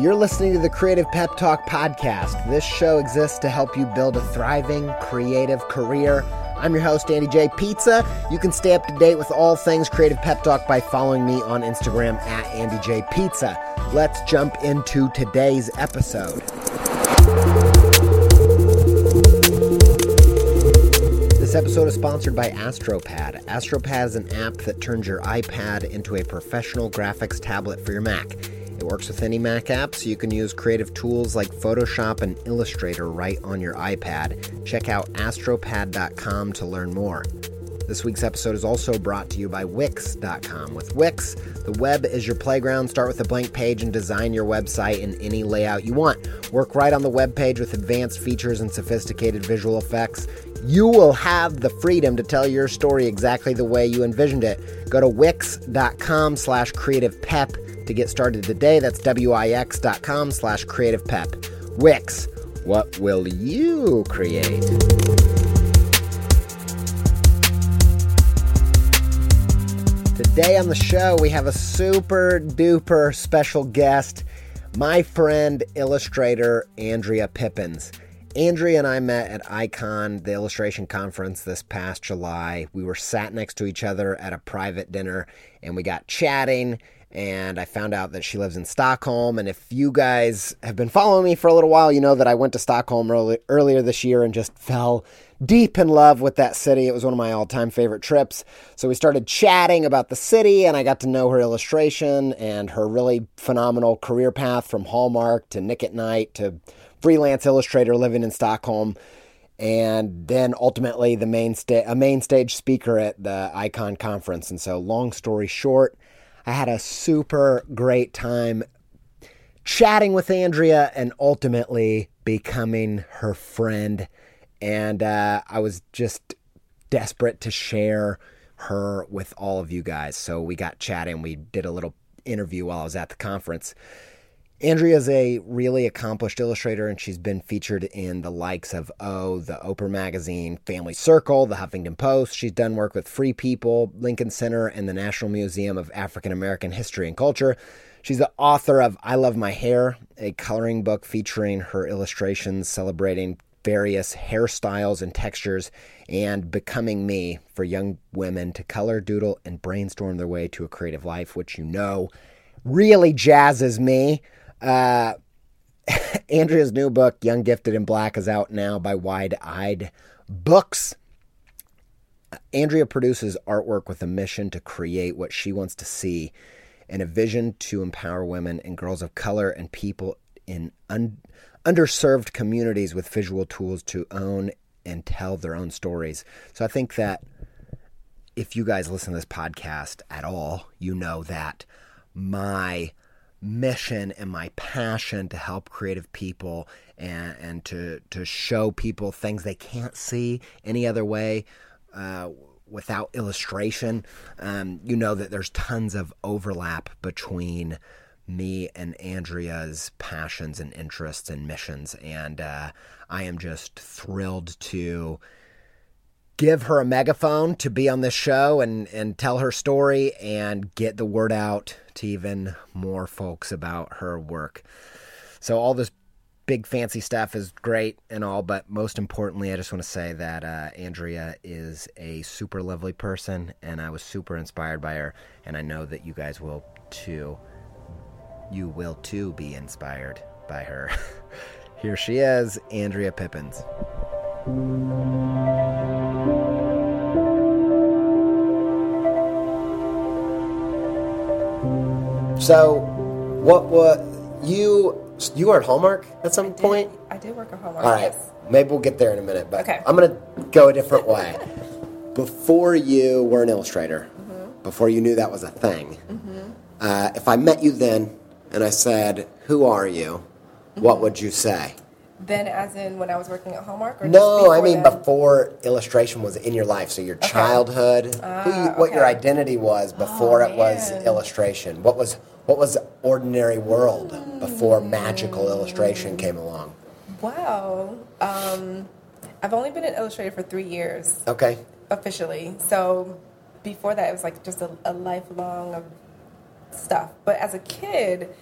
you're listening to the Creative Pep Talk podcast. This show exists to help you build a thriving, creative career. I'm your host, Andy J. Pizza. You can stay up to date with all things Creative Pep Talk by following me on Instagram at Andy J. Pizza. Let's jump into today's episode. This episode is sponsored by AstroPad. AstroPad is an app that turns your iPad into a professional graphics tablet for your Mac. Works with any Mac app, so you can use creative tools like Photoshop and Illustrator right on your iPad. Check out astropad.com to learn more. This week's episode is also brought to you by Wix.com. With Wix, the web is your playground. Start with a blank page and design your website in any layout you want. Work right on the web page with advanced features and sophisticated visual effects. You will have the freedom to tell your story exactly the way you envisioned it. Go to wix.com slash creative pep to get started today. That's wix.com slash creative pep. Wix, what will you create? Today on the show, we have a super duper special guest, my friend, illustrator Andrea Pippins. Andrea and I met at Icon, the illustration conference this past July. We were sat next to each other at a private dinner and we got chatting and I found out that she lives in Stockholm. And if you guys have been following me for a little while, you know that I went to Stockholm early, earlier this year and just fell deep in love with that city. It was one of my all time favorite trips. So we started chatting about the city, and I got to know her illustration and her really phenomenal career path from Hallmark to Nick at Nite to freelance illustrator living in Stockholm. And then ultimately the main sta- a main stage speaker at the Icon conference. And so, long story short, I had a super great time chatting with Andrea and ultimately becoming her friend. And uh, I was just desperate to share her with all of you guys. So we got chatting. We did a little interview while I was at the conference. Andrea is a really accomplished illustrator, and she's been featured in the likes of O, the Oprah Magazine, Family Circle, the Huffington Post. She's done work with Free People, Lincoln Center, and the National Museum of African American History and Culture. She's the author of I Love My Hair, a coloring book featuring her illustrations celebrating various hairstyles and textures, and Becoming Me for young women to color, doodle, and brainstorm their way to a creative life, which you know really jazzes me. Uh, Andrea's new book, Young, Gifted, and Black, is out now by Wide Eyed Books. Andrea produces artwork with a mission to create what she wants to see and a vision to empower women and girls of color and people in un- underserved communities with visual tools to own and tell their own stories. So I think that if you guys listen to this podcast at all, you know that my mission and my passion to help creative people and, and to, to show people things they can't see any other way uh, without illustration. Um, you know that there's tons of overlap between me and Andrea's passions and interests and missions. And uh, I am just thrilled to give her a megaphone to be on this show and, and tell her story and get the word out to even more folks about her work. So, all this big fancy stuff is great and all, but most importantly, I just want to say that uh, Andrea is a super lovely person and I was super inspired by her, and I know that you guys will too. You will too be inspired by her. Here she is, Andrea Pippins. So, what what you you were at Hallmark at some I did, point? I did work at Hallmark. All right, Yes. maybe we'll get there in a minute, but Okay. I'm gonna go a different way. Before you were an illustrator, Mm-hmm. before you knew that was a thing, uh, if I met you then and I said, "Who are you?" Mm-hmm. What would you say? Then, as in when I was working at Hallmark, No, I mean then? before illustration was in your life. So your childhood, who you, what your identity was before it was illustration. What was what was the ordinary world before magical illustration came along? Wow. Um, I've only been an illustrator for three years Okay. officially. So before that, it was like just a, a lifelong of stuff. But as a kid,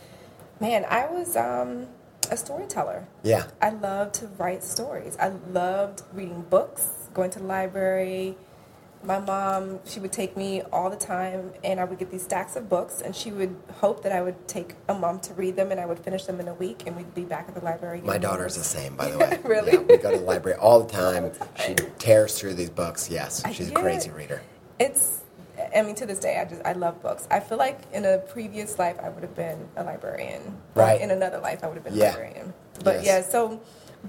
Man, I was um, a storyteller. Yeah. I loved to write stories. I loved reading books, going to the library. My mom, she would take me all the time, and I would get these stacks of books, and she would hope that I would take a mom to read them, and I would finish them in a week, and we'd be back at the library. My daughter's the same, by the way. Really? Yeah, we go to the library all the time. She tears through these books. Yes, she's a crazy reader. It's, I mean, to this day, I just I love books. I feel like in a previous life, I would have been a librarian. Right. In another life, I would have been Yeah. a librarian. But Yes. yeah, so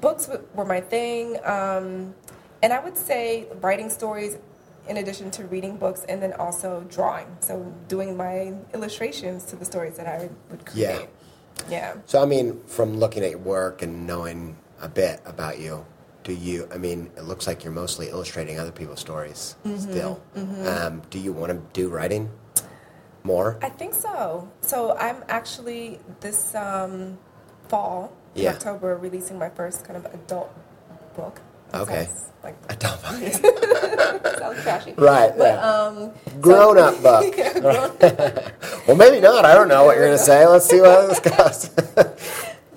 books w- were my thing, um, and I would say writing stories. In addition to reading books and then also drawing, so doing my illustrations to the stories that I would create. Yeah. Yeah. So, I mean, from looking at your work and knowing a bit about you, do you, I mean, it looks like you're mostly illustrating other people's stories Mm-hmm. still. Um, do you want to do writing more? I think so. So I'm actually this um, fall, in Yeah. October, releasing my first kind of adult book. That Okay. sounds Like I don't mind. sounds trashy. Right, But yeah. um, Grown up book. yeah, grown- Well, maybe not. I don't know what you're going to say. Let's see what this goes.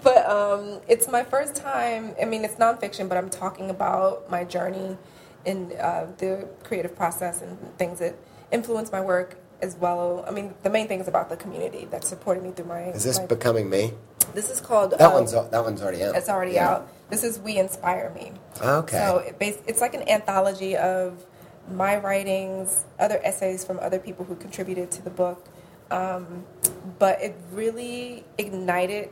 but um, it's my first time. I mean, it's nonfiction, but I'm talking about my journey in uh, the creative process and things that influence my work as well. I mean, the main thing is about the community that's supporting me through my. Is this my- becoming me? This is called. That uh, one's that one's already out. It's already Yeah. out. This is We Inspire Me. Okay. So it bas- it's like an anthology of my writings, other essays from other people who contributed to the book. Um, but it really ignited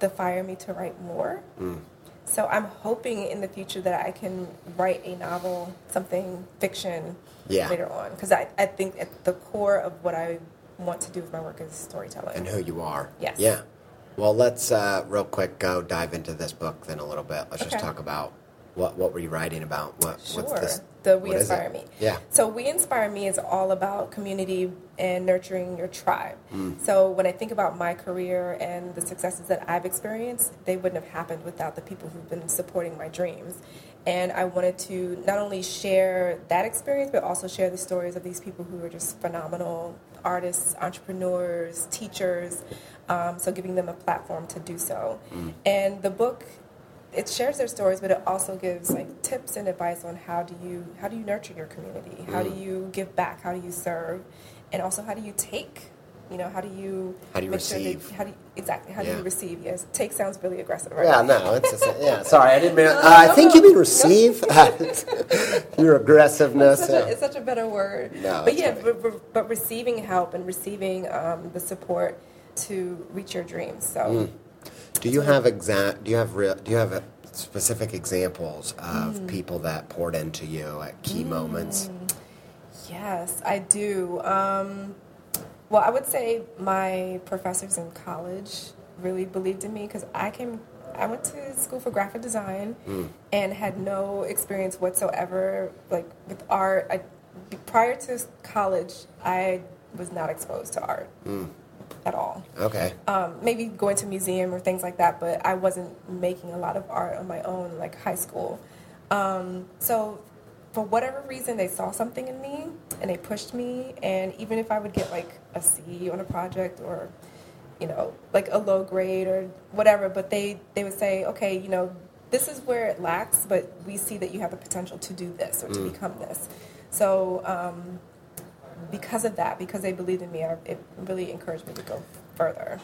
the fire in me to write more. Mm. So I'm hoping in the future that I can write a novel, something fiction Yeah. later on. Because I, I think at the core of what I want to do with my work is storytelling. and who you are. Yes. Yeah. Well, let's uh, real quick go dive into this book then a little bit. Let's just talk about what what were you writing about? What Sure. what's this? the We what? Inspire Me. Yeah. So We Inspire Me is all about community and nurturing your tribe. Mm. So when I think about my career and the successes that I've experienced, they wouldn't have happened without the people who've been supporting my dreams. And I wanted to not only share that experience, but also share the stories of these people who are just phenomenal artists, entrepreneurs, teachers. Um, so giving them a platform to do so. Mm. And the book it shares their stories, but it also gives like tips and advice on how do you how do you nurture your community, how do Mm. you give back, how do you serve, and also how do you take. You know, how do you How do you make sure that- receive? how do you, exactly? How do you receive? Yes, take sounds really aggressive. Right? Yeah, no, it's just, yeah. Sorry, I didn't mean. Uh, I think you mean receive. Your aggressiveness. It's such, a, it's such a better word. No, but yeah, but, but, but receiving help and receiving um, the support to reach your dreams. So. Mm. Do you have exact? Do you have real? Do you have uh specific examples of Mm. people that poured into you at key moments? Yes, I do. Um, well, I would say my professors in college really believed in me because I came. I went to school for graphic design and had no experience whatsoever, like with art. I, prior to college, I was not exposed to art at all Okay. um, maybe going to museum or things like that, but I wasn't making a lot of art on my own like high school. Um, so for whatever reason, they saw something in me and they pushed me. And even if I would get like a C on a project or you know like a low grade or whatever, but they they would say, okay, you know this is where it lacks, but we see that you have the potential to do this or to become this. So. Um, because of that, because they believed in me, I, it really encouraged me to go further.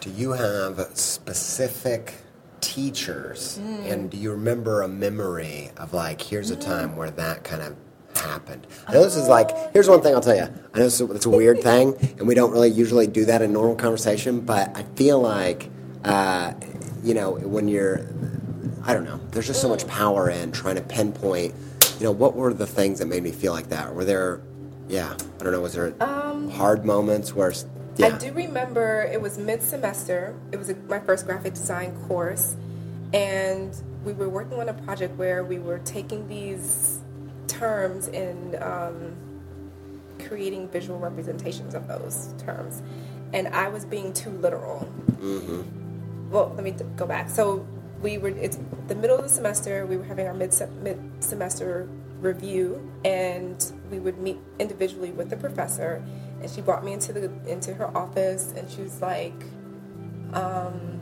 Do you have specific teachers, Mm. and do you remember a memory of like, here's a time where that kind of happened? I know this is like, here's one thing I'll tell you. I know it's a, it's a weird thing, and we don't really usually do that in normal conversation, but I feel like, uh, you know, when you're, I don't know, there's just so much power in trying to pinpoint, you know, what were the things that made me feel like that? Were there, yeah, I don't know, was there hard moments where, yeah. Um, I do remember it was mid semester. It was a, my first graphic design course, and we were working on a project where we were taking these terms and um, creating visual representations of those terms. And I was being too literal. well, let me d- go back. So we were it's the middle of the semester. We were having our mid mid semester review, and we would meet individually with the professor. And she brought me into the into her office, and she was like, um,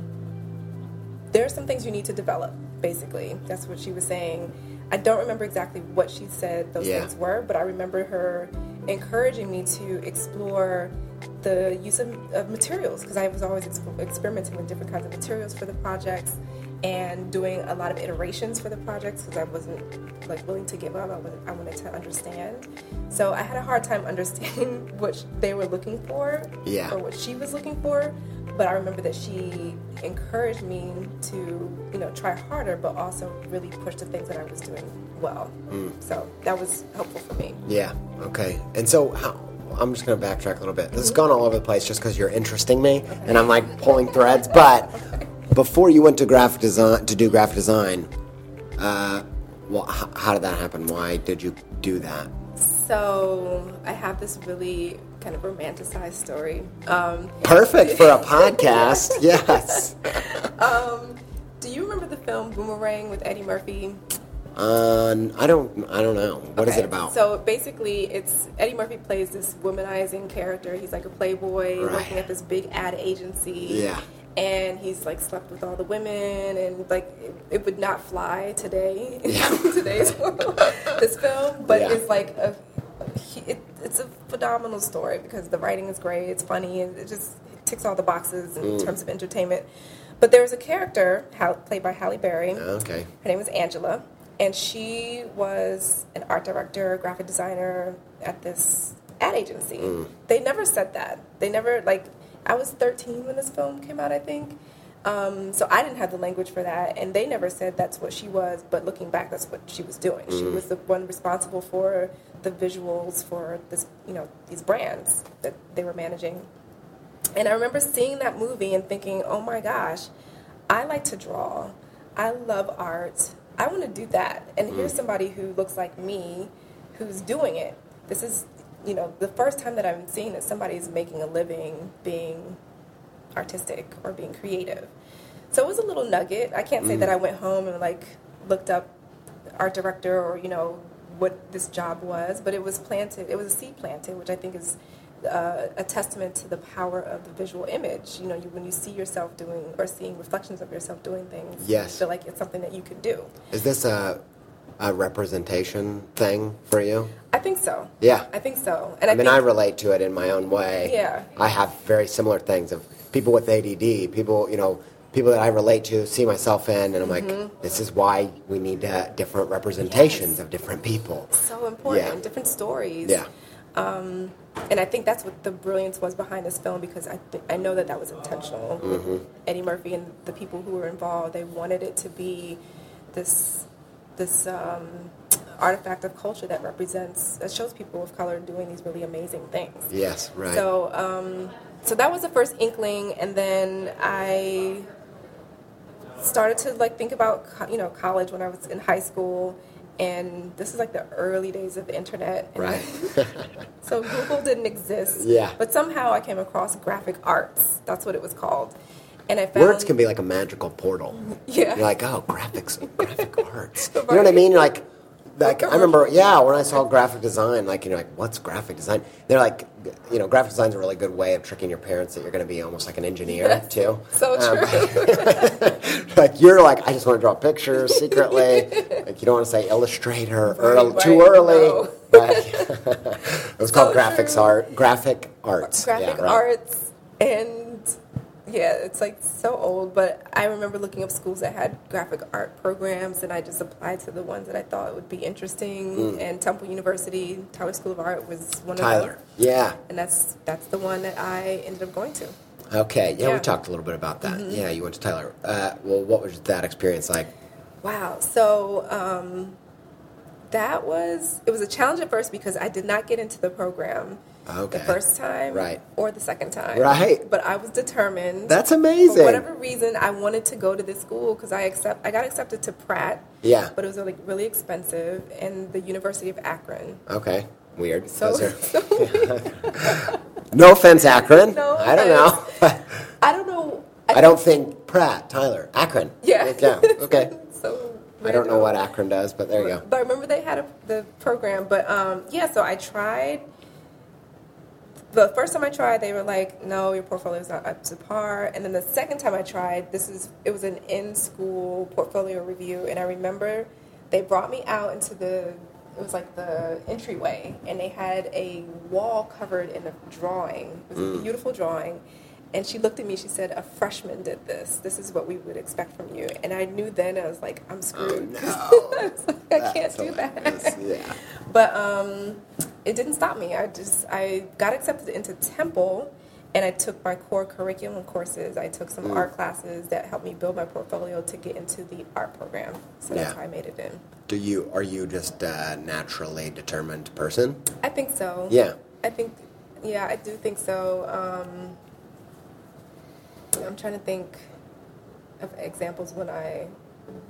there are some things you need to develop. Basically, that's what she was saying. I don't remember exactly what she said those Yeah. things were, but I remember her encouraging me to explore the use of, of materials because I was always ex- experimenting with different kinds of materials for the projects and doing a lot of iterations for the projects because I wasn't like willing to give up. I, was, I wanted to understand. So I had a hard time understanding what they were looking for Yeah. or what she was looking for. But I remember that she encouraged me to, you know, try harder, but also really push the things that I was doing well. Mm. So that was helpful for me. Yeah. Okay. And so, how, I'm just going to backtrack a little bit. This has mm-hmm. gone all over the place just because you're interesting me, and I'm like pulling threads. But before you went to graphic design to do graphic design, uh, well, h- how did that happen? Why did you do that? So I have this really kind of romanticized story. Um, Perfect for a podcast. Yes. um, do you remember the film Boomerang with Eddie Murphy? Um, I don't. I don't know. What is Okay, it about? So basically, it's Eddie Murphy plays this womanizing character. He's like a playboy Right. working at this big ad agency. Yeah. And he's like slept with all the women, and like it, it would not fly today in today's world. This film, but Yeah. it's like a, it, it's a phenomenal story because the writing is great, it's funny, and it just ticks all the boxes in Mm. terms of entertainment. But there was a character played by Halle Berry. okay. Her name was Angela, and she was an art director, graphic designer at this ad agency. They never said that. They never like. I was 13 when this film came out, I think. Um, so I didn't have the language for that, and they never said that's what she was. But looking back, that's what she was doing. She was the one responsible for the visuals for this, you know, these brands that they were managing. And I remember seeing that movie and thinking, oh my gosh, I like to draw. I love art. I want to do that. And here's somebody who looks like me who's doing it. This is, you know, the first time that I'm seeing that somebody's making a living being artistic or being creative. So it was a little nugget. I can't say that I went home and like looked up art director or, you know, what this job was, but it was planted, it was a seed planted, which I think is uh, a testament to the power of the visual image. You know, you, when you see yourself doing or seeing reflections of yourself doing things, Yes. you feel like it's something that you could do. Is this a a representation thing for you? I think so. Yeah. I think so. And I, I mean, I relate to it in my own way. Yeah. I have very similar things of people with ADD, people, you know, people that I relate to, see myself in, and I'm Mm-hmm. like, this is why we need uh, different representations Yes. of different people. so important. Yeah. Different stories. Yeah. Um, and I think that's what the brilliance was behind this film because I, th- I know that that was intentional. Mm-hmm. Eddie Murphy and the people who were involved, they wanted it to be this this um, artifact of culture that represents that shows people of color doing these really amazing things. Yes, right. So, um, so that was the first inkling, and then I started to like think about you know college when I was in high school, and this is like the early days of the internet. right. so Google didn't exist. Yeah. But somehow I came across graphic arts. That's what it was called, and I found Words can be like a magical portal. Yeah. You're like, oh, graphics, graphic arts. You know what I mean? Like, like I remember, yeah, when I saw graphic design, like, you know, like, what's graphic design? They're like, you know, graphic design's a really good way of tricking your parents that you're going to be almost like an engineer, Yes. too. So Um, true. like, you're like, I just want to draw pictures secretly. like, you don't want to say illustrator or Right, too early. no. It was called So graphics true. art, graphic arts. graphic yeah, right. arts and yeah it's like so old but i remember looking up schools that had graphic art programs and i just applied to the ones that i thought would be interesting and temple university tyler school of art was one Mm. Tyler. of them Yeah. and that's that's the one that i ended up going to Okay. Yeah, we Yeah. Mm-hmm. talked a little bit about that. Yeah, you went to Tyler. Uh, well, what was that experience like? wow so um, that was it was a challenge at first because i did not get into the program Okay. the first time Right. or the second time Right. but i was determined That's amazing. For whatever reason, I wanted to go to this school because I accept I got accepted to Pratt. Yeah. But it was like really expensive, and the University of Akron. Okay. Weird. So, so no offense, Akron. No I don't know. I don't know. I don't think Pratt, Tyler, Akron. Yeah. Yeah. Okay. So I don't know what Akron does, but there you go. But I remember they had a, the program. But um, yeah, so I tried the first time I tried, they were like, "No, your portfolio is not up to par." And then the second time I tried, this is it was an in-school portfolio review, and I remember they brought me out into the it was like the entryway, and they had a wall covered in a drawing. It was a mm. beautiful drawing. And she looked at me. She said, "A freshman did this. This is what we would expect from you." And I knew then I was like, "I'm screwed. no. I, like, I can't That's do that." Yeah. But um, it didn't stop me. I just I got accepted into Temple, and I took my core curriculum courses. I took some Mm. art classes that helped me build my portfolio to get into the art program. So that's Yeah. how I made it in. Do you are you just a naturally determined person? I think so. Yeah. I think, yeah, I do think so. Um, I'm trying to think of examples when I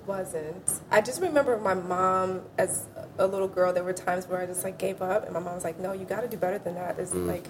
wasn't. I just remember my mom as a little girl. There were times where I just like gave up, and my mom was like, "No, you got to do better than that. It's like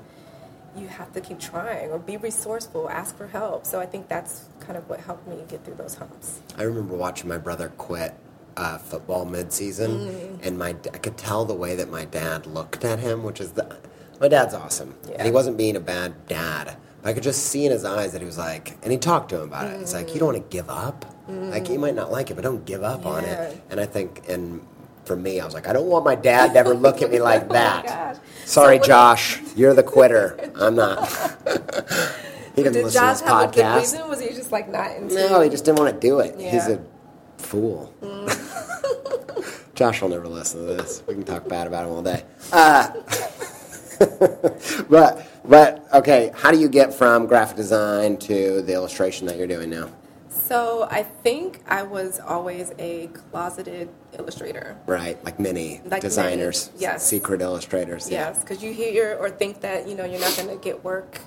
you have to keep trying or be resourceful, ask for help." So I think that's kind of what helped me get through those humps. I remember watching my brother quit uh, football midseason, Mm. and my I could tell the way that my dad looked at him, which is the my dad's awesome, Yeah. and he wasn't being a bad dad. I could just see in his eyes that he was like, and he talked to him about it. He's like, you don't want to give up. Like you might not like it, but don't give up on Mm. It. And I think, and for me, I was like, I don't want my dad to ever look at me like that. Oh gosh. Sorry, So Josh, you're the quitter. I'm not. he doesn't Did listen Josh to have a good reason? Was he just like not into? No, he just didn't want to do it. He's a fool. Josh will never listen to this. We can talk bad about him all day. Uh, but but okay, how do you get from graphic design to the illustration that you're doing now? So I think I was always a closeted illustrator. Right, like many Like designers, many, yes. secret illustrators. yeah. Yes, because you hear or think that you know you're not going to get work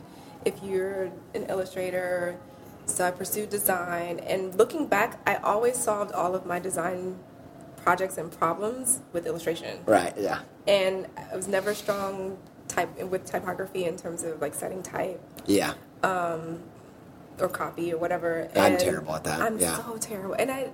if you're an illustrator. So I pursued design, and looking back, I always solved all of my design projects and problems with illustration. Right. Yeah. And I was never strong type with typography in terms of like setting type Yeah. or copy or whatever. I'm terrible at that, I'm yeah. so terrible, and I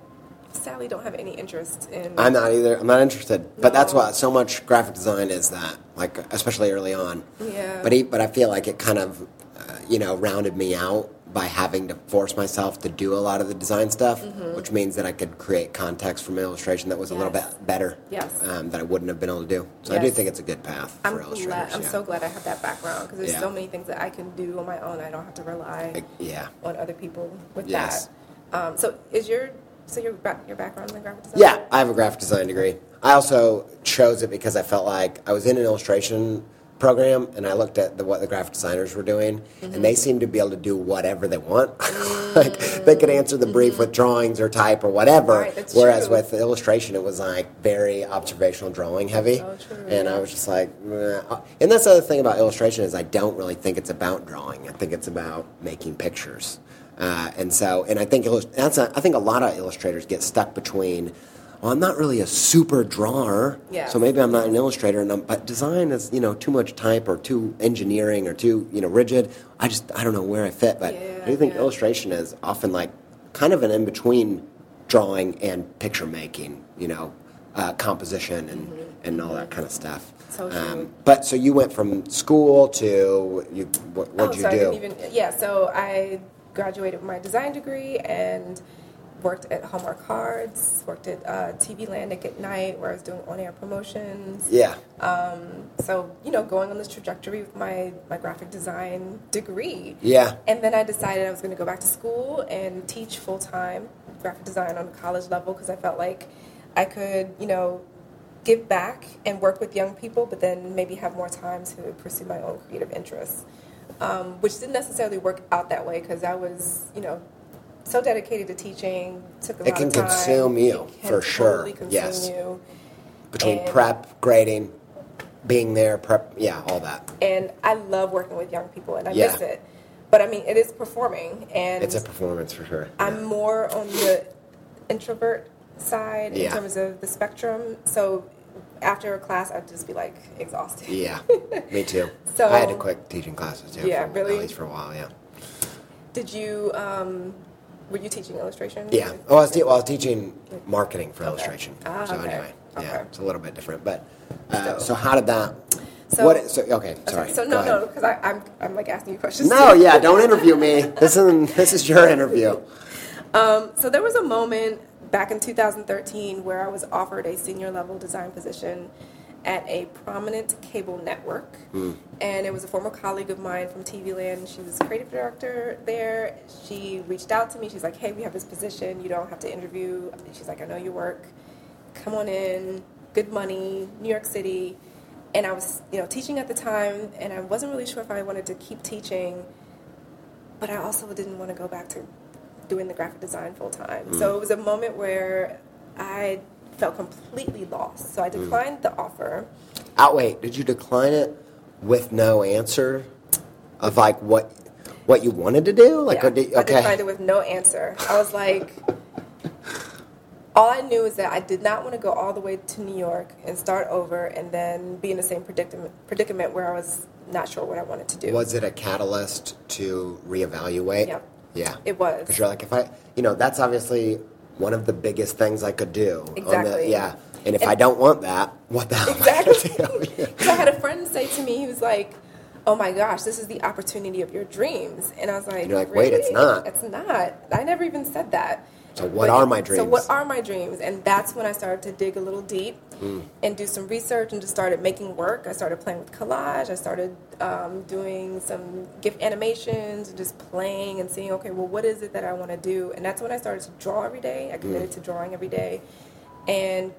sadly don't have any interest in. I'm not either. I'm not interested. But that's No. what so much graphic design is that, like especially early on. Yeah. But he, but I feel like it kind of, uh, you know, rounded me out by having to force myself to do a lot of the design stuff, which means that I could create context from illustration that was a little Mm-hmm. Bit better. Yes. Um, that I wouldn't have been able to do. So I do think it's a good path I'm for illustrators. glad. I'm yeah. so glad I have that background because there's Yeah. so many things that I can do on my own. I don't have to rely Like, yeah. on other people with Yes. that. Um, so is your so your your background in graphic design? Yeah, I have a graphic design degree. I also chose it because I felt like I was in an illustration program and I looked at the, what the graphic designers were doing, Mm-hmm. and they seemed to be able to do whatever they want. like they could answer the brief with drawings or type or whatever. Mm-hmm. Right, Whereas true. with illustration, it was like very observational drawing heavy, So true, and I was just like, "Meh." and that's the other thing about illustration is I don't really think it's about drawing. I think it's about making pictures. Uh, and so, and I think that's a, I think a lot of illustrators get stuck between. Well, I'm not really a super drawer, so maybe I'm not an illustrator. And I'm, but design is, you know, too much type or too engineering or too, you know, rigid. I just I don't know where I fit. But Yeah, I do think yeah. illustration is often like kind of an in between drawing and picture making. You know, uh, composition and and all that kind of stuff. Mm-hmm. So true. but so you went from school to you. What Oh, you so I do? even. Yeah. So I graduated with my design degree and worked at Hallmark Cards. Worked at uh, TV Land at Night, where I was doing on-air promotions. yeah. Um, So you know, going on this trajectory with my my graphic design degree. Yeah. And then I decided I was going to go back to school and teach full time graphic design on a college level because I felt like I could, you know, give back and work with young people, but then maybe have more time to pursue my own creative interests, um, which didn't necessarily work out that way because I was, you know, so dedicated to teaching. Took a It lot can of time. consume you, It can for sure. consume Yes. you. Between and- prep, grading, being there, prep, yeah, all that. and I love working with young people, and I Yeah. miss it. But I mean, it is performing, and It's a performance for sure. I'm more on the introvert side Yeah. in terms of the spectrum. So after a class, I'd just be like exhausted. Yeah, me too. So- I had to quit teaching classes too. Yeah, for, really? At least for a while, yeah. Did you? Um, were you teaching illustration? Yeah. Oh, I was, te- well, I was teaching marketing for Okay. illustration. Ah, so okay. anyway, yeah, Okay. it's a little bit different. But uh, So- so how did that? So, what? So okay, sorry. So no, no, because I'm I'm like asking you questions. No, too. yeah, don't interview me. This is this is your interview. So there was a moment back in 2013 where I was offered a senior level design position at a prominent cable network. Hmm. And it was a former colleague of mine from TV Land. She was creative director there. She reached out to me. She's like, hey, we have this position. You don't have to interview. She's like, I know your work. Come on in. Good money, New York City. And I was, you know, teaching at the time, and I wasn't really sure if I wanted to keep teaching but I also didn't want to go back to doing the graphic design full time. Hmm. So it was a moment where I felt completely lost. So I hmm. declined the offer. Oh wait, did you decline it with no answer of like what what you wanted to do? Like Yeah, did- I declined it with no answer. I was like, all I knew is that I did not want to go all the way to New York and start over and then be in the same predicament, predicament where I was not sure what I wanted to do. was it a catalyst to reevaluate? Yep. Yeah, It was. Because you're like, if I, you know, that's obviously one of the biggest things I could do. on the- Exactly. yeah, and if And- I don't want that, what the hell? I Exactly. gonna I had a friend say to me, he was like, "Oh my gosh, this is the opportunity of your dreams," and I was like, you're like, "Wait, it's not." It's not. I never even said that." So what are my dreams? So what are my dreams? And that's when I started to dig a little deep Hmm. and do some research and just started making work. I started playing with collage. I started um, doing some GIF animations just playing and seeing, okay, well, what is it that I want to do? And that's when I started to draw every day. I committed to drawing every day and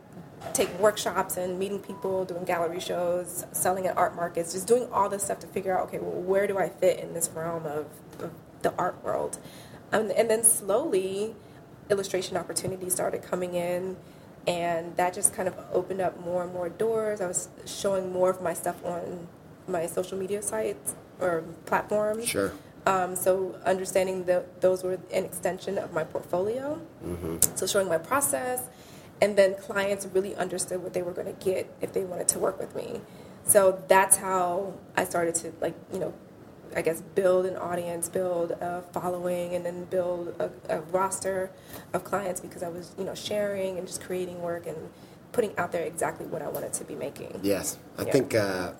taking workshops and meeting people, doing gallery shows, selling at art markets, just doing all this stuff to figure out, okay, well, where do I fit in this realm of, of the art world? Um, and then slowly, illustration opportunities started coming in, and that just kind of opened up more and more doors. I was showing more of my stuff on my social media sites or platforms. Sure. Um, so understanding that those were an extension of my portfolio. Mm-hmm. So showing my process, and then clients really understood what they were going to get if they wanted to work with me. So that's how I started to like you know, I guess build an audience, build a following, and then build a, a roster of clients because I was you know sharing and just creating work and putting out there exactly what I wanted to be making. Yes, I Yeah. think. Uh,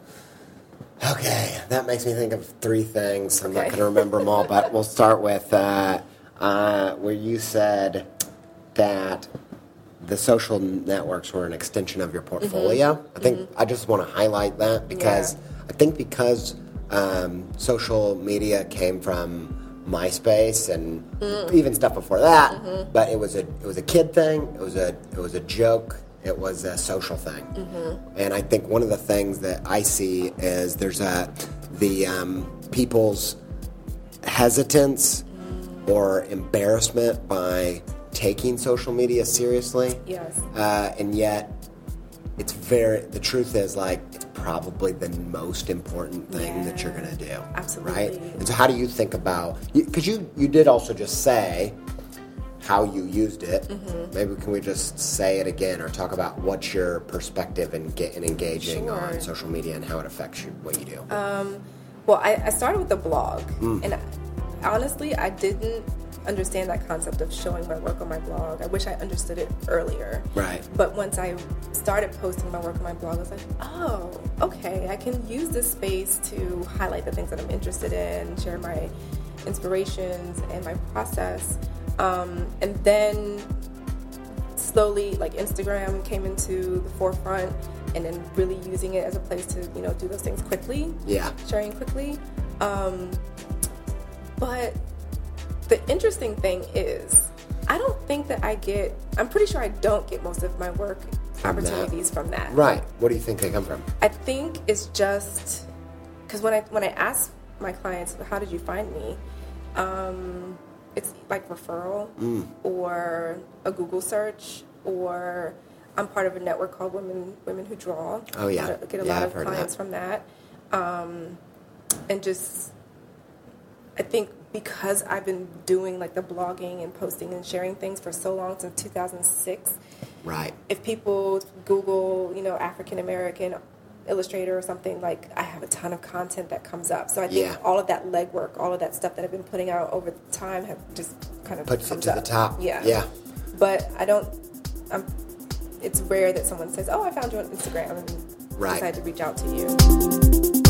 okay, that makes me think of three things. I'm not going to remember them all, but we'll start with uh, uh, where you said that the social networks were an extension of your portfolio. I think I just want to highlight that because Mm-hmm. Yeah. I think because um, social media came from MySpace and Mm. even stuff before that, Mm-hmm. but it was a it was a kid thing. It was a it was a joke. It was a social thing, Mm-hmm. and I think one of the things that I see is there's a the um, people's hesitance or embarrassment by taking social media seriously. Yes. Uh, and yet, it's very, the truth is, like, it's probably the most important thing that you're going to do. Absolutely. Right? And so, how do you think about, because you, you did also just say how you used it. Mm-hmm. Maybe can we just say it again or talk about what's your perspective in, get, in engaging on social media and how it affects you, what you do? Well, I, I started with the blog, Mm. and I, honestly, I didn't understand that concept of showing my work on my blog. I wish I understood it earlier. Right. But once I started posting my work on my blog, I was like, oh, okay, I can use this space to highlight the things that I'm interested in, share my inspirations and my process. Um, and then slowly like Instagram came into the forefront and then really using it as a place to, you know, do those things quickly yeah. sharing quickly. Um, but the interesting thing is, I don't think that I get. I'm pretty sure I don't get most of my work From that. opportunities from that. Right. What do you think they come from? I think it's just because when I when I ask my clients, "How did you find me?" Um, it's like referral Mm. or a Google search or I'm part of a network called Women Women Who Draw. Oh, yeah. I get a Yeah, lot I've of of clients that. from that, um, and just I think because I've been doing like the blogging and posting and sharing things for so long since 2006 Right. if people Google, you know, African American illustrator or something, like I have a ton of content that comes up. So I think Yeah. all of that legwork, all of that stuff that I've been putting out over time have just kind of Puts it to the top. Yeah. Yeah. But I don't. I'm. It's rare that someone says, "Oh, I found you on Instagram," and Right. decide to reach out to you.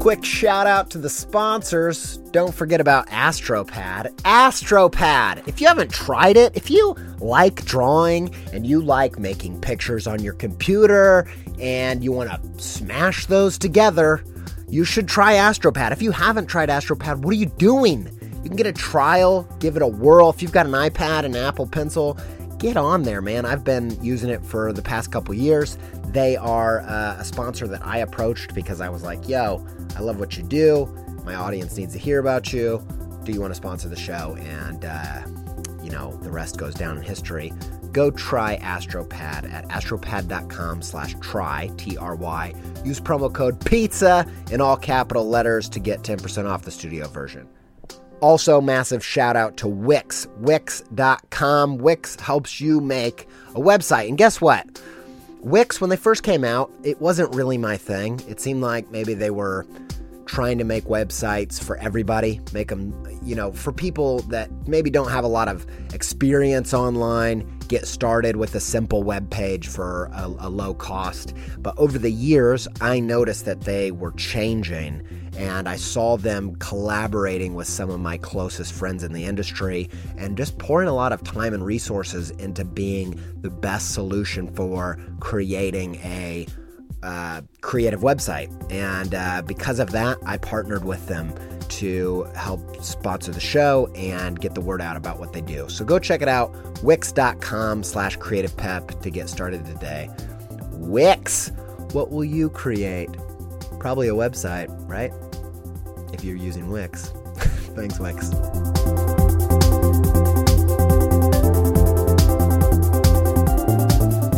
Quick shout out to the sponsors. Don't forget about AstroPad. AstroPad! If you haven't tried it, if you like drawing and you like making pictures on your computer and you want to smash those together, you should try AstroPad. If you haven't tried AstroPad, what are you doing? You can get a trial, give it a whirl. If you've got an iPad, an Apple Pencil, get on there, man. I've been using it for the past couple years. They are uh, a sponsor that I approached because I was like, yo, I love what you do. My audience needs to hear about you. Do you want to sponsor the show? And, uh, you know, the rest goes down in history. Go try AstroPad at astropad.com slash try, T-R-Y. Use promo code PIZZA in all capital letters to get 10% off the studio version. Also, massive shout out to Wix, Wix.com. Wix helps you make a website. And guess what? Wix, when they first came out, it wasn't really my thing. It seemed like maybe they were trying to make websites for everybody, make them, you know, for people that maybe don't have a lot of experience online, get started with a simple web page for a, a low cost. But over the years, I noticed that they were changing and I saw them collaborating with some of my closest friends in the industry and just pouring a lot of time and resources into being the best solution for creating a uh, creative website. And uh, because of that, I partnered with them to help sponsor the show and get the word out about what they do. So go check it out, wix.com slash creative pep to get started today. Wix, what will you create? Probably a website, right? If you're using Wix. Thanks, Wix.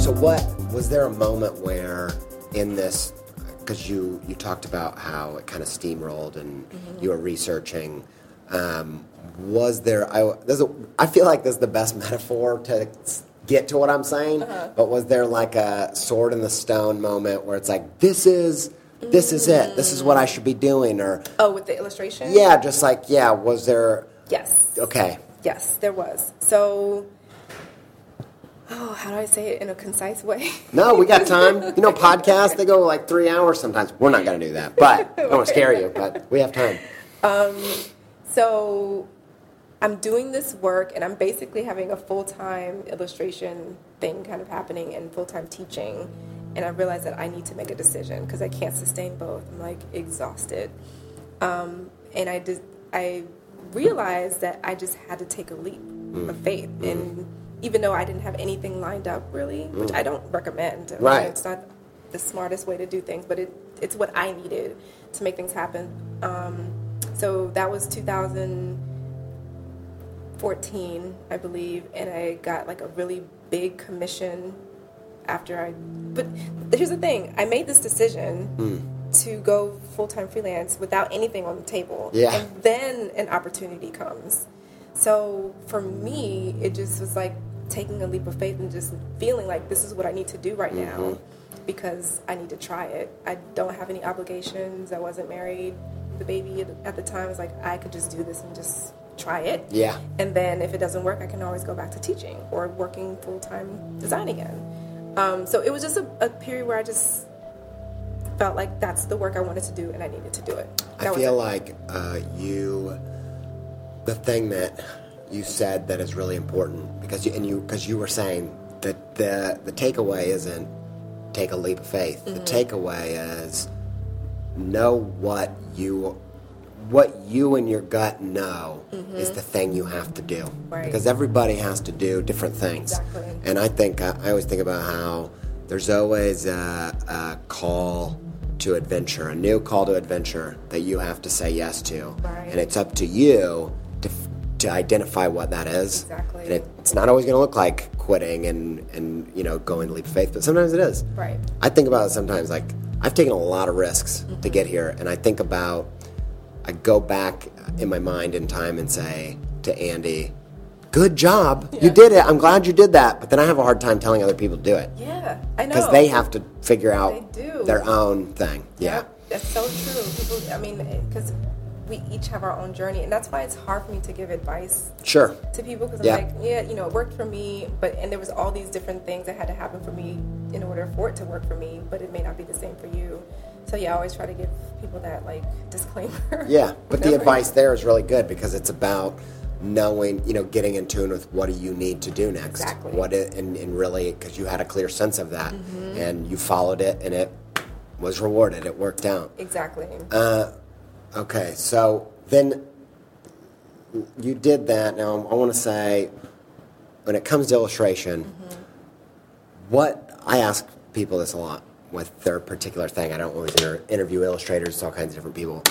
So, what was there a moment where in this, because you you talked about how it kind of steamrolled and you were researching, um, was there? I there's a, I feel like this is the best metaphor to get to what I'm saying. But was there like a sword in the stone moment where it's like this is this is it, this is what I should be doing, or Oh, with the illustration? yeah, just like yeah, was there? Yes. Okay, Yes, there was. So, oh, how do I say it in a concise way? No, we got time. You know, podcasts, they go like three hours sometimes. We're not going to do that. But I don't want to scare you, but we have time. Um, so I'm doing this work and I'm basically having a full time illustration thing kind of happening and full time teaching. And I realized that I need to make a decision because I can't sustain both. I'm like exhausted. Um, and I just, I realized that I just had to take a leap of mm. faith. And mm. Even though I didn't have anything lined up really, which I don't recommend, I mean, Right. it's not the smartest way to do things, but it, it's what I needed to make things happen. Um, so that was 2014, I believe, and I got like a really big commission after I. But here's the thing: I made this decision Hmm. to go full time freelance without anything on the table, Yeah. and then an opportunity comes. So for me, it just was like taking a leap of faith and just feeling like this is what I need to do right now Mm-hmm. because I need to try it. I don't have any obligations. I wasn't married. The baby at the time was like I could just do this and just try it. Yeah. And then if it doesn't work, I can always go back to teaching or working full time design again. Um, so it was just a, a period where I just felt like that's the work I wanted to do and I needed to do it. I That was feel it. like uh, you, the thing that you said that is really important because you, and you because you were saying that the the takeaway isn't take a leap of faith. Mm-hmm. The takeaway is know what you what you and your gut know is the thing you have to do Mm-hmm. Right. because everybody has to do different things. Exactly. And I think I, I always think about how there's always a, a call to adventure, a new call to adventure that you have to say yes to, Right. and it's up to you to identify what that is. Exactly. And it, it's not always going to look like quitting and and you know going the leap of faith, but sometimes it is. Right. I think about it sometimes like I've taken a lot of risks to mm-hmm. get here, and I think about I go back in my mind in time and say to Andy, "Good job, you did it. I'm glad you did that." But then I have a hard time telling other people to do it Yeah, I know. because they have to figure out their own thing. Yeah. That's so true. People, I mean, because we each have our own journey, and that's why it's hard for me to give advice Sure. to people because Yeah. I'm like, yeah, you know, it worked for me, but and there was all these different things that had to happen for me in order for it to work for me, but it may not be the same for you. So yeah, I always try to give people that like disclaimer. Yeah, but the advice there is really good because it's about knowing, you know, getting in tune with what do you need to do next. Exactly. What it, and, and really, because you had a clear sense of that Mm-hmm. and you followed it and it was rewarded. It worked out. Exactly. Uh, Okay, so then you did that. Now I want to say, when it comes to illustration, mm-hmm. what I ask people this a lot with their particular thing. I don't always inter- interview illustrators, it's all kinds of different people.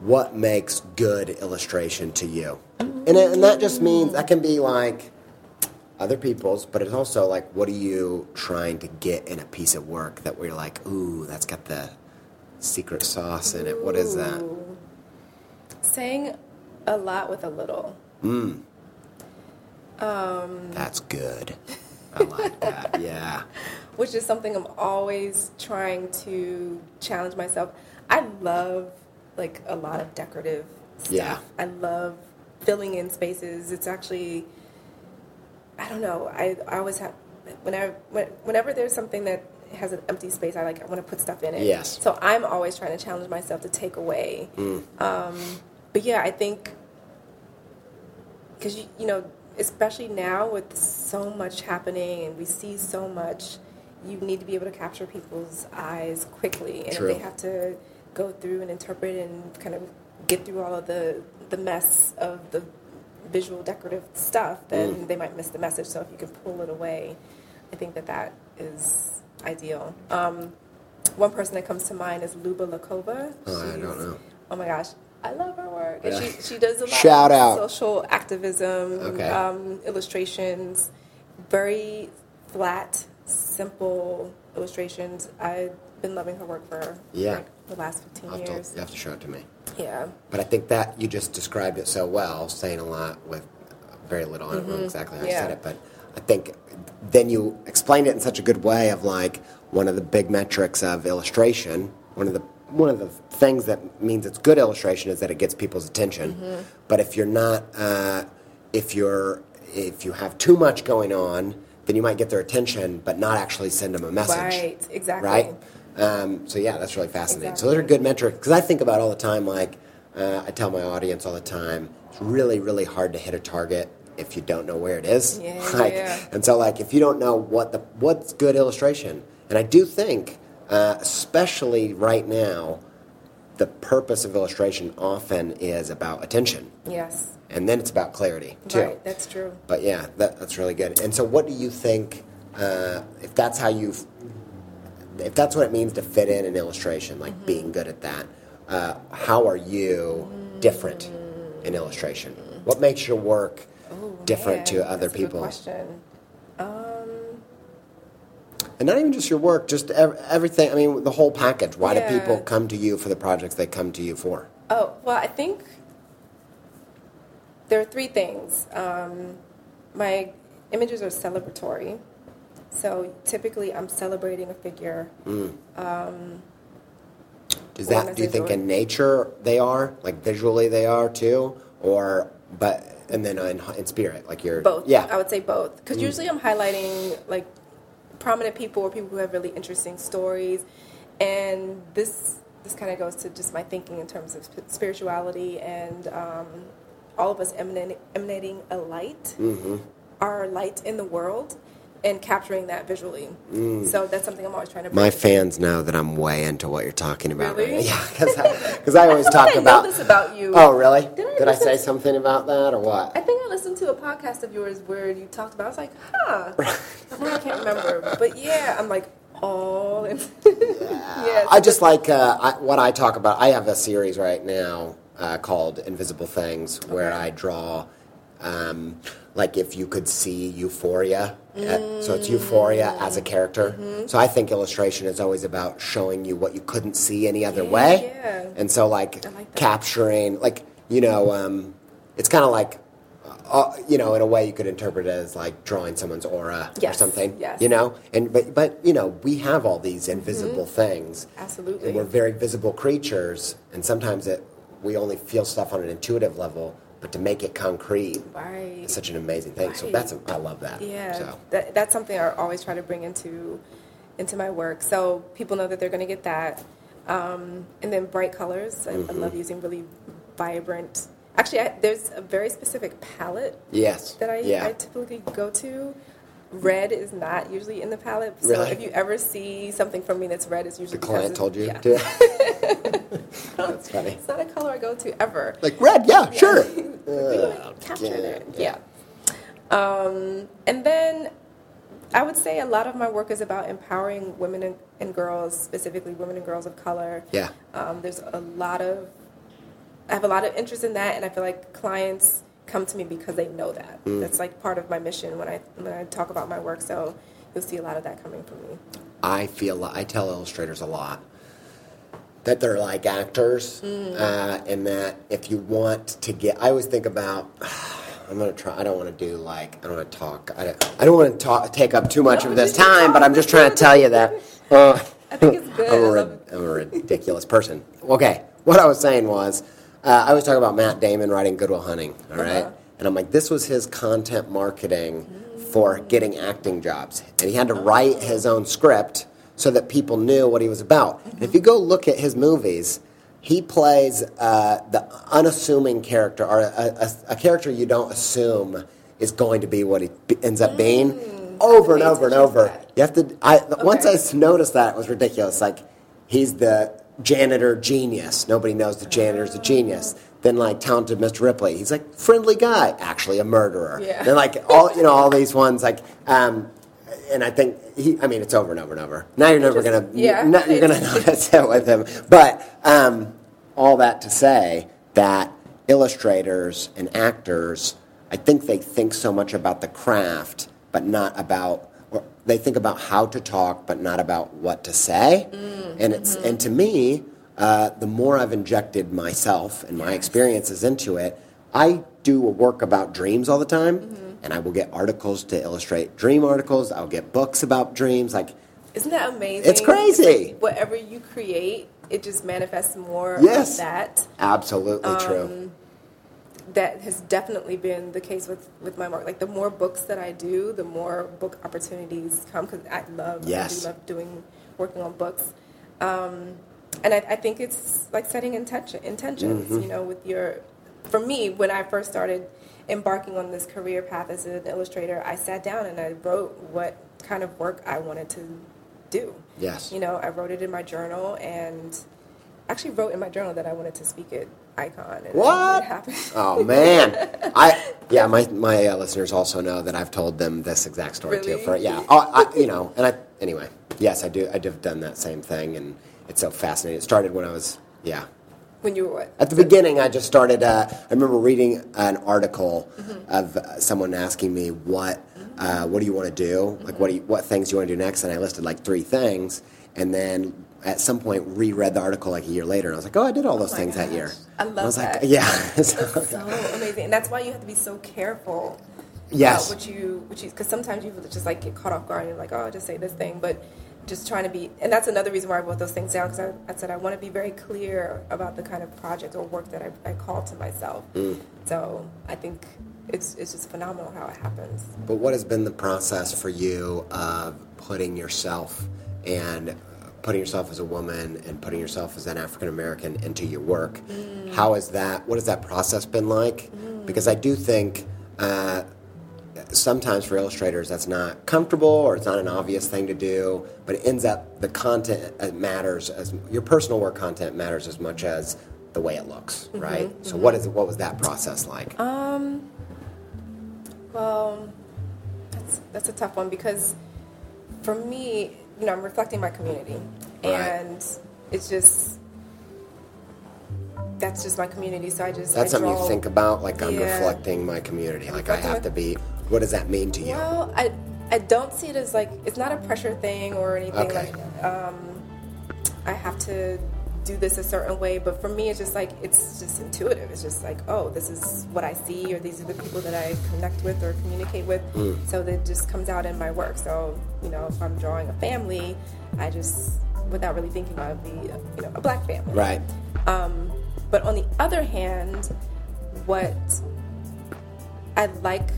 What makes good illustration to you? And, it- and that just means that can be like other people's, but it's also like, what are you trying to get in a piece of work that we're like, ooh, that's got the secret sauce in it. What is that? Saying a lot with a little. Mm. Um, That's good. I like that. Yeah. which is something I'm always trying to challenge myself. I love like a lot of decorative stuff. Yeah. I love filling in spaces. It's actually I don't know. I, I always have whenever when- whenever there's something that has an empty space, I like I want to put stuff in it. Yes. So I'm always trying to challenge myself to take away. Mm. Um, but yeah, I think because you, you know especially now with so much happening and we see so much you need to be able to capture people's eyes quickly and True. if they have to go through and interpret and kind of get through all of the the mess of the visual decorative stuff then they might miss the message. So if you can pull it away i think that that is ideal. Um, one person that comes to mind is Luba Lukova. Oh, I don't know. oh my gosh I love her work. And Yeah. she, she does a lot Shout of out. social activism, Okay. um, illustrations, very flat, simple illustrations. I've been loving her work for Yeah. like the last 15 I'll have to, years. you have to show it to me. Yeah. But I think that you just described it so well, saying a lot with very little. I don't know exactly how you said. It, but I think then you explained it in such a good way of like one of the big metrics of illustration. One of the one of the things that means it's good illustration is that it gets people's attention. Mm-hmm. But if you're not, uh, if you're, if you have too much going on, then you might get their attention, but not actually send them a message. Right, exactly. Right. Um, so yeah, that's really fascinating. So those are good metrics because I think about all the time. Like uh, I tell my audience all the time, it's really, really hard to hit a target if you don't know where it is. Yeah, like, yeah. And so, like, if you don't know what the what's good illustration, and I do think, uh, especially right now, the purpose of illustration often is about attention, Yes. and then it's about clarity too. Right. That's true. But yeah, that, that's really good. And so, what do you think? Uh, if that's how you, if that's what it means to fit in an illustration, like Mm-hmm. being good at that, uh, how are you different in illustration? What makes your work different man, to other that's a good people? question. Um, And not even just your work, just ev- everything. I mean, the whole package. Why Yeah. do people come to you for the projects they come to you for? Oh, well, I think there are three things. Um, my images are celebratory. So typically I'm celebrating a figure. Does that? Do you think in nature they are like visually they are too, or but and then in, in spirit like you're Both. Yeah. I would say both. Because usually I'm highlighting like prominent people or people who have really interesting stories. And this this kind of goes to just my thinking in terms of sp- spirituality and um, all of us emanating, emanating a light, Mm-hmm. our light in the world, and capturing that visually. So that's something I'm always trying to. Mm. My fans know that I'm way into what you're talking about. Really? Right. Yeah, because I, 'cause I always I talk I about. know this about you. Oh, really? Did I Did I say to- something about that or what? I think I listened to a podcast of yours where you talked about. I was like, huh. I can't remember, but yeah, I'm like all. In, yeah, I just like uh, I, what I talk about. I have a series right now uh, called Invisible Things where Okay. I draw, um, like if you could see Euphoria. uh, so it's Euphoria as a character. Mm-hmm. So I think illustration is always about showing you what you couldn't see any other way. yeah. And so like, like capturing, like you know, um, it's kind of like. Uh, you know, in a way, you could interpret it as like drawing someone's aura or something. yes. You know, and but but you know, we have all these invisible things, Absolutely. and we're very visible creatures, and sometimes it we only feel stuff on an intuitive level, but to make it concrete Right. is such an amazing thing. So that's I love that. Yeah, So that, that's something I always try to bring into into my work. So people know that they're going to get that, um, and then bright colors. I, I Mm-hmm. love using really vibrant. Actually, I, there's a very specific palette yes, that I, yeah. I typically go to. Red is not usually in the palette. So Really? if you ever see something from me that's red, it's usually the client told you. Yeah. to- that's funny. It's not a color I go to ever. Like red, yeah, sure. Uh, capture yeah, it. Yeah. Um, and then I would say a lot of my work is about empowering women and, and girls, specifically women and girls of color. Yeah. Um, there's a lot of, I have a lot of interest in that, and I feel like clients come to me because they know that. Mm. That's like part of my mission when I when I talk about my work. So you'll see a lot of that coming from me. I feel I tell illustrators a lot that they're like actors, Mm. uh, and that if you want to get, I always think about. I'm gonna try. I don't want to do like I don't want to talk. I don't, I don't want to talk. Take up too much No, of this time, but. I'm just trying to tell you that. Uh, I think it's good. I'm, a, I rid- love it. I'm a ridiculous person. Okay, what I was saying was, uh, I was talking about Matt Damon writing Good Will Hunting. All right, Uh-huh. and I'm like, this was his content marketing for getting acting jobs, and he had to write his own script so that people knew what he was about. And if you go look at his movies. He plays uh, the unassuming character, or a, a, a character you don't assume is going to be what he b- ends up being, over and over and over. You have to. I once I noticed that it was ridiculous. Like he's the janitor genius. Nobody knows the janitor's a genius. Then like talented Mr. Ripley, he's like friendly guy, actually a murderer. Yeah. Then like all you know all these ones like. Um, and I think he. I mean, it's over and over and over. Now you're never gonna. yeah. you're gonna notice it with him. But um, all that to say that illustrators and actors, I think they think so much about the craft, but not about. They think about how to talk, but not about what to say. and it's and to me, uh, the more I've injected myself and my experiences into it, I do a work about dreams all the time. And I will get articles to illustrate dream articles. I'll get books about dreams. Like, Isn't that amazing? It's crazy. like whatever you create, it just manifests more Yes. of that. absolutely Um, true. That has definitely been the case with, with my work. Like the more books that I do, the more book opportunities come because I love, Yes. I do love doing, working on books. Um, and I, I think it's like setting intention, intentions, Mm-hmm. you know, with your, for me, when I first started embarking on this career path as an illustrator, I sat down and I wrote what kind of work I wanted to do. Yes. You know, I wrote it in my journal and actually wrote in my journal that I wanted to speak at Icon. And What? It happened. Oh man, I yeah. My my uh, listeners also know that I've told them this exact story too. Really? For yeah, oh, I, you know, and I anyway. Yes, I do. I have done that same thing, and it's so fascinating. It started when I was yeah. When you were what? At the beginning, I just started. Uh, I remember reading an article Mm-hmm. of uh, someone asking me what uh, what do you want to do, like what do you, what things do you want to do next, and I listed like three things, and then at some point reread the article like a year later, and I was like, oh, I did all those my things that year. I love was like, that. yeah. That's so amazing, and that's why you have to be so careful. Yes. About what you, what you, because sometimes you just like get caught off guard and you're like, oh, I'll just say this thing, but just trying to be, and that's another reason why I wrote those things down because I, I said I want to be very clear about the kind of project or work that I, I call to myself. Mm. So I think it's it's just phenomenal how it happens. But what has been the process for you of putting yourself and putting yourself as a woman and putting yourself as an African American into your work? How is that? What has that process been like? Because I do think uh, sometimes for illustrators that's not comfortable or it's not an obvious thing to do, but it ends up the content uh, matters as your personal work content matters as much as the way it looks, right? So what is what was that process like? Um, well, that's, that's a tough one because for me, you know, I'm reflecting my community, Right. and it's just that's just my community. So I just That's I something you think about, like I'm Yeah. reflecting my community. Like I have to be. What does that mean to you? Well, I I don't see it as like it's not a pressure thing or anything Okay. like um, I have to do this a certain way. But for me, it's just like it's just intuitive. It's just like oh, this is what I see, or these are the people that I connect with or communicate with. Mm. So that just comes out in my work. So you know, if I'm drawing a family, I just without really thinking about the you know a black family. Right. Um, but on the other hand, what I'd like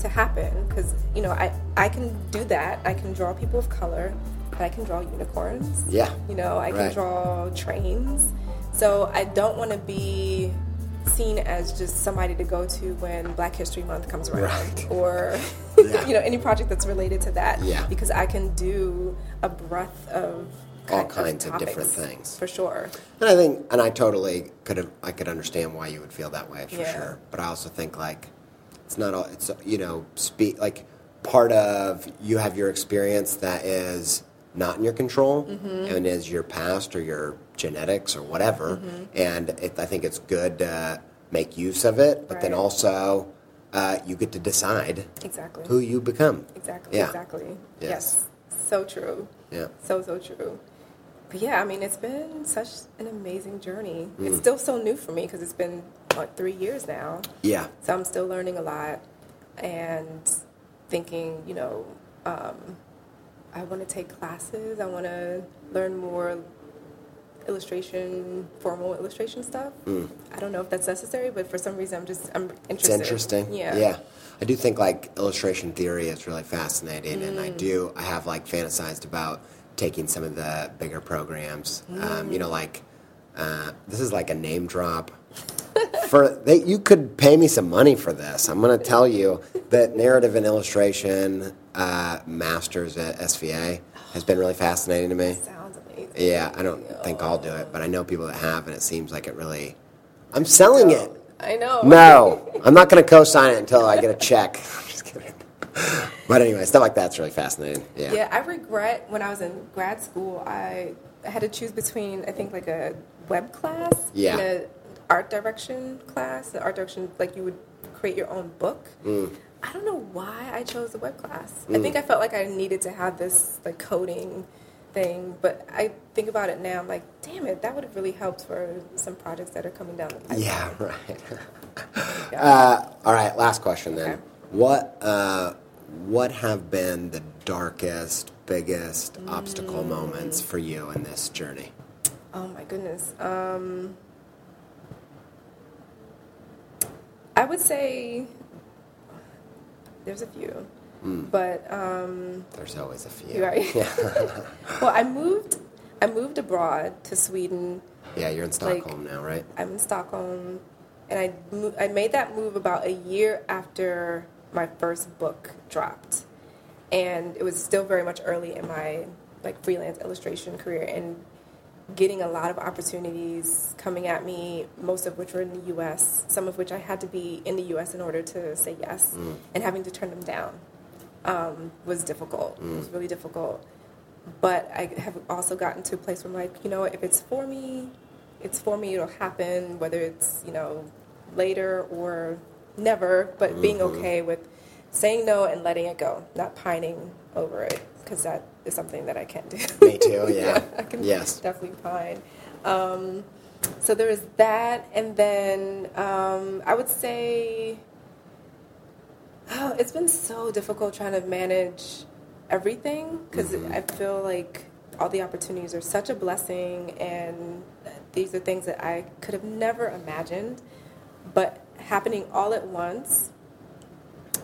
to happen, because you know, I I can do that. I can draw people of color, but I can draw unicorns. Yeah. You know, I can Right. draw trains. So I don't want to be seen as just somebody to go to when Black History Month comes around, Right. or Yeah. you know, any project that's related to that. Yeah. Because I can do a breadth of All kind kinds of topics, different things. for sure. And I think, and I totally could have, I could understand why you would feel that way for Yeah. sure. But I also think like, it's not all, it's, you know, speak, like part of you have your experience that is not in your control Mm-hmm. and is your past or your genetics or whatever. Mm-hmm. And it, I think it's good to make use of it, but then also uh, you get to decide Exactly. who you become. Exactly. Yeah. Exactly. Yes. Yes. So true. Yeah. So so true. But yeah, I mean, it's been such an amazing journey. Mm. It's still so new for me because it's been what three years now. Yeah. So I'm still learning a lot and thinking, you know, um, I want to take classes. I want to learn more illustration, formal illustration stuff. I don't know if that's necessary, but for some reason, I'm just I'm Mm. It's interested. interesting. Yeah. Yeah. I do think like illustration theory is really fascinating, and Mm. I do. I have like fantasized about taking some of the bigger programs. Um, you know, like uh, this is like a name drop. for they, you could pay me some money for this. I'm going to tell you that narrative and illustration uh, masters at SVA has been really fascinating to me. Sounds amazing. Yeah, I don't think I'll do it, but I know people that have, and it seems like it really. I'm selling it. I know. No, I'm not going to co-sign it until I get a check. Just kidding. But anyway, stuff like that's really fascinating. Yeah. Yeah, I regret when I was in grad school, I had to choose between I think like a web class Yeah. and a art direction class. The art direction, like you would create your own book. Mm. I don't know why I chose the web class. I think I felt like I needed to have this like coding thing, but I think about it now. I'm like, damn it, that would have really helped for some projects that are coming down the pipeline. Yeah. Right. Yeah. Uh, all right. Last question then. Okay. What uh, What have been the darkest, biggest obstacle Mm. moments for you in this journey? Oh my goodness. Um, I would say there's a few, but um, There's always a few. right. Yeah. well, I moved. I moved abroad to Sweden. yeah. You're in Stockholm now, right? I'm in Stockholm, and I mo- I made that move about a year after my first book dropped, and it was still very much early in my like freelance illustration career, and getting a lot of opportunities coming at me, most of which were in the U.S., some of which I had to be in the U.S. in order to say yes, mm. and having to turn them down um, was difficult. It was mm. really difficult. But I have also gotten to a place where I'm like, you know, if it's for me, it's for me. It'll happen, whether it's you know later or never. But being mm-hmm. okay with saying no and letting it go, not pining over it, because that is something that I can't do. Me too. Yeah. I can Yes. definitely pine. Um, so there is that, and then um, I would say oh, it's been so difficult trying to manage everything because I feel like all the opportunities are such a blessing, and these are things that I could have never imagined, but happening all at once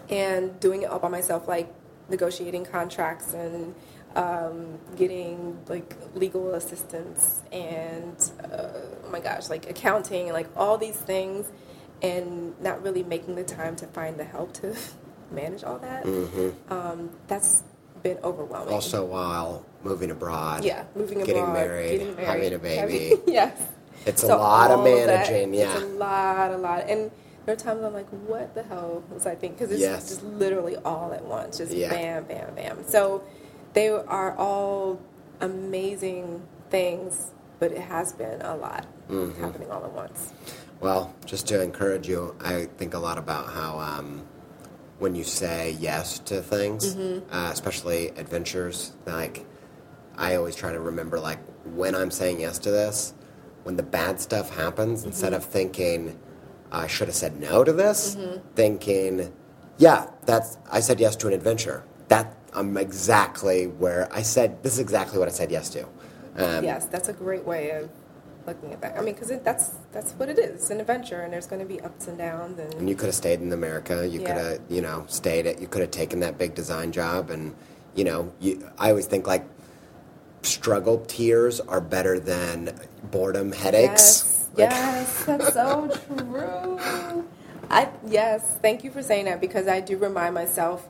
and doing it all by myself, like negotiating contracts and um, getting like legal assistance and uh, oh my gosh, like accounting and like all these things, and not really making the time to find the help to manage all that. Um, that's been overwhelming. Also, while moving abroad. yeah, moving getting abroad, married, getting married, having a baby. having- yes. It's a lot of all that- managing. It's yeah. a lot, a lot. And there are times I'm like, what the hell was I thinking? Because it's Yes. just literally all at once. Just Yeah. bam, bam, bam. So they are all amazing things, but it has been a lot Mm-hmm. happening all at once. Well, just to encourage you, I think a lot about how um, when you say yes to things, Mm-hmm. uh, especially adventures, like I always try to remember, like when I'm saying yes to this, when the bad stuff happens, Mm-hmm. instead of thinking I should have said no to this, Mm-hmm. thinking, yeah, that's I said yes to an adventure. That I'm exactly where I said this is exactly what I said yes to. Um, yes, that's a great way of looking at that. I mean, because that's that's what it is. It's an adventure, and there's going to be ups and downs. And, And you could have stayed in America. You Yeah. could have, you know, stayed at. You could have taken that big design job, and you know, you. I always think like struggle tears are better than boredom headaches. Yes, Like, yes, that's so true. I yes, thank you for saying that because I do remind myself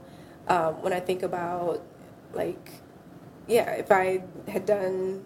um, when I think about like, yeah, if I had done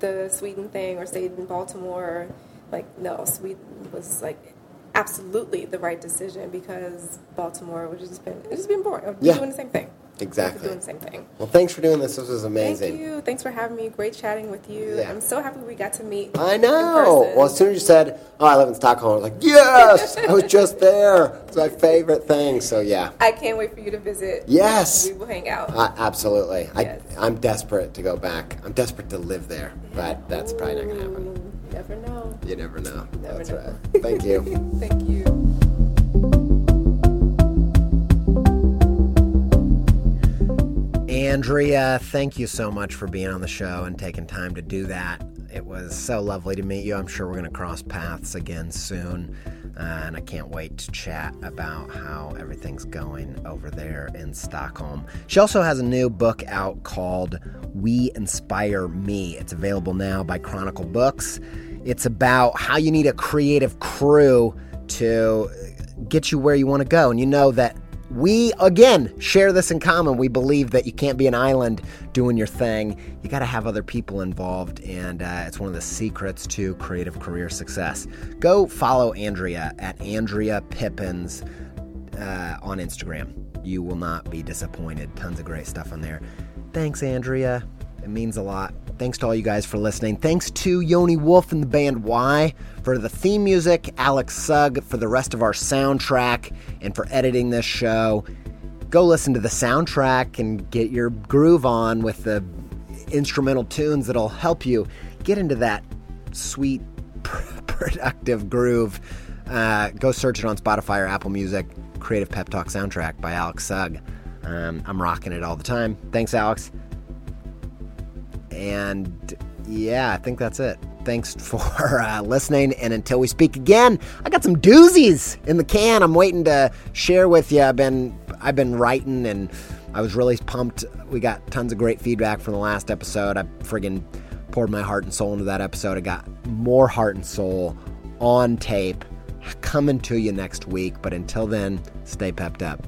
the Sweden thing or stayed in Baltimore, like no, Sweden was like absolutely the right decision because Baltimore would just been it's just been boring. I'd be Yeah. doing the same thing. Exactly. Doing the same thing. Well, thanks for doing this. This was amazing. Thank you. Thanks for having me. Great chatting with you. Yeah. I'm so happy we got to meet. I know. Well, as soon as you said, "Oh, I live in Stockholm," I was like, "Yes, I was just there. It's my favorite thing." So yeah, I can't wait for you to visit. Yes. We will hang out. uh, absolutely. Yes. I, I'm desperate to go back. I'm desperate to live there, but that's probably not going to happen. Ooh, Never know. You never know. Never that's know. right. Thank you. Thank you. Andrea, thank you so much for being on the show and taking time to do that. It was so lovely to meet you. I'm sure we're going to cross paths again soon. Uh, and I can't wait to chat about how everything's going over there in Stockholm. She also has a new book out called We Inspire Me. It's available now by Chronicle Books. It's about how you need a creative crew to get you where you want to go. And you know that we, again, share this in common. We believe that you can't be an island doing your thing. You got to have other people involved, and uh, it's one of the secrets to creative career success. Go follow Andrea at Andrea Pippins uh, on Instagram. You will not be disappointed. Tons of great stuff on there. Thanks, Andrea. It means a lot. Thanks to all you guys for listening. Thanks to Yoni Wolf and the band Y for the theme music, Alex Sugg for the rest of our soundtrack, and for editing this show. Go listen to the soundtrack and get your groove on with the instrumental tunes that'll help you get into that sweet, productive groove. Uh, go search it on Spotify or Apple Music. Creative Pep Talk soundtrack by Alex Sugg. Um, I'm rocking it all the time. Thanks, Alex. And yeah, I think that's it. Thanks for uh, listening. And until we speak again, I got some doozies in the can. I'm waiting to share with you. I've been I've been writing, and I was really pumped. We got tons of great feedback from the last episode. I friggin' poured my heart and soul into that episode. I got more heart and soul on tape coming to you next week. But until then, stay pepped up.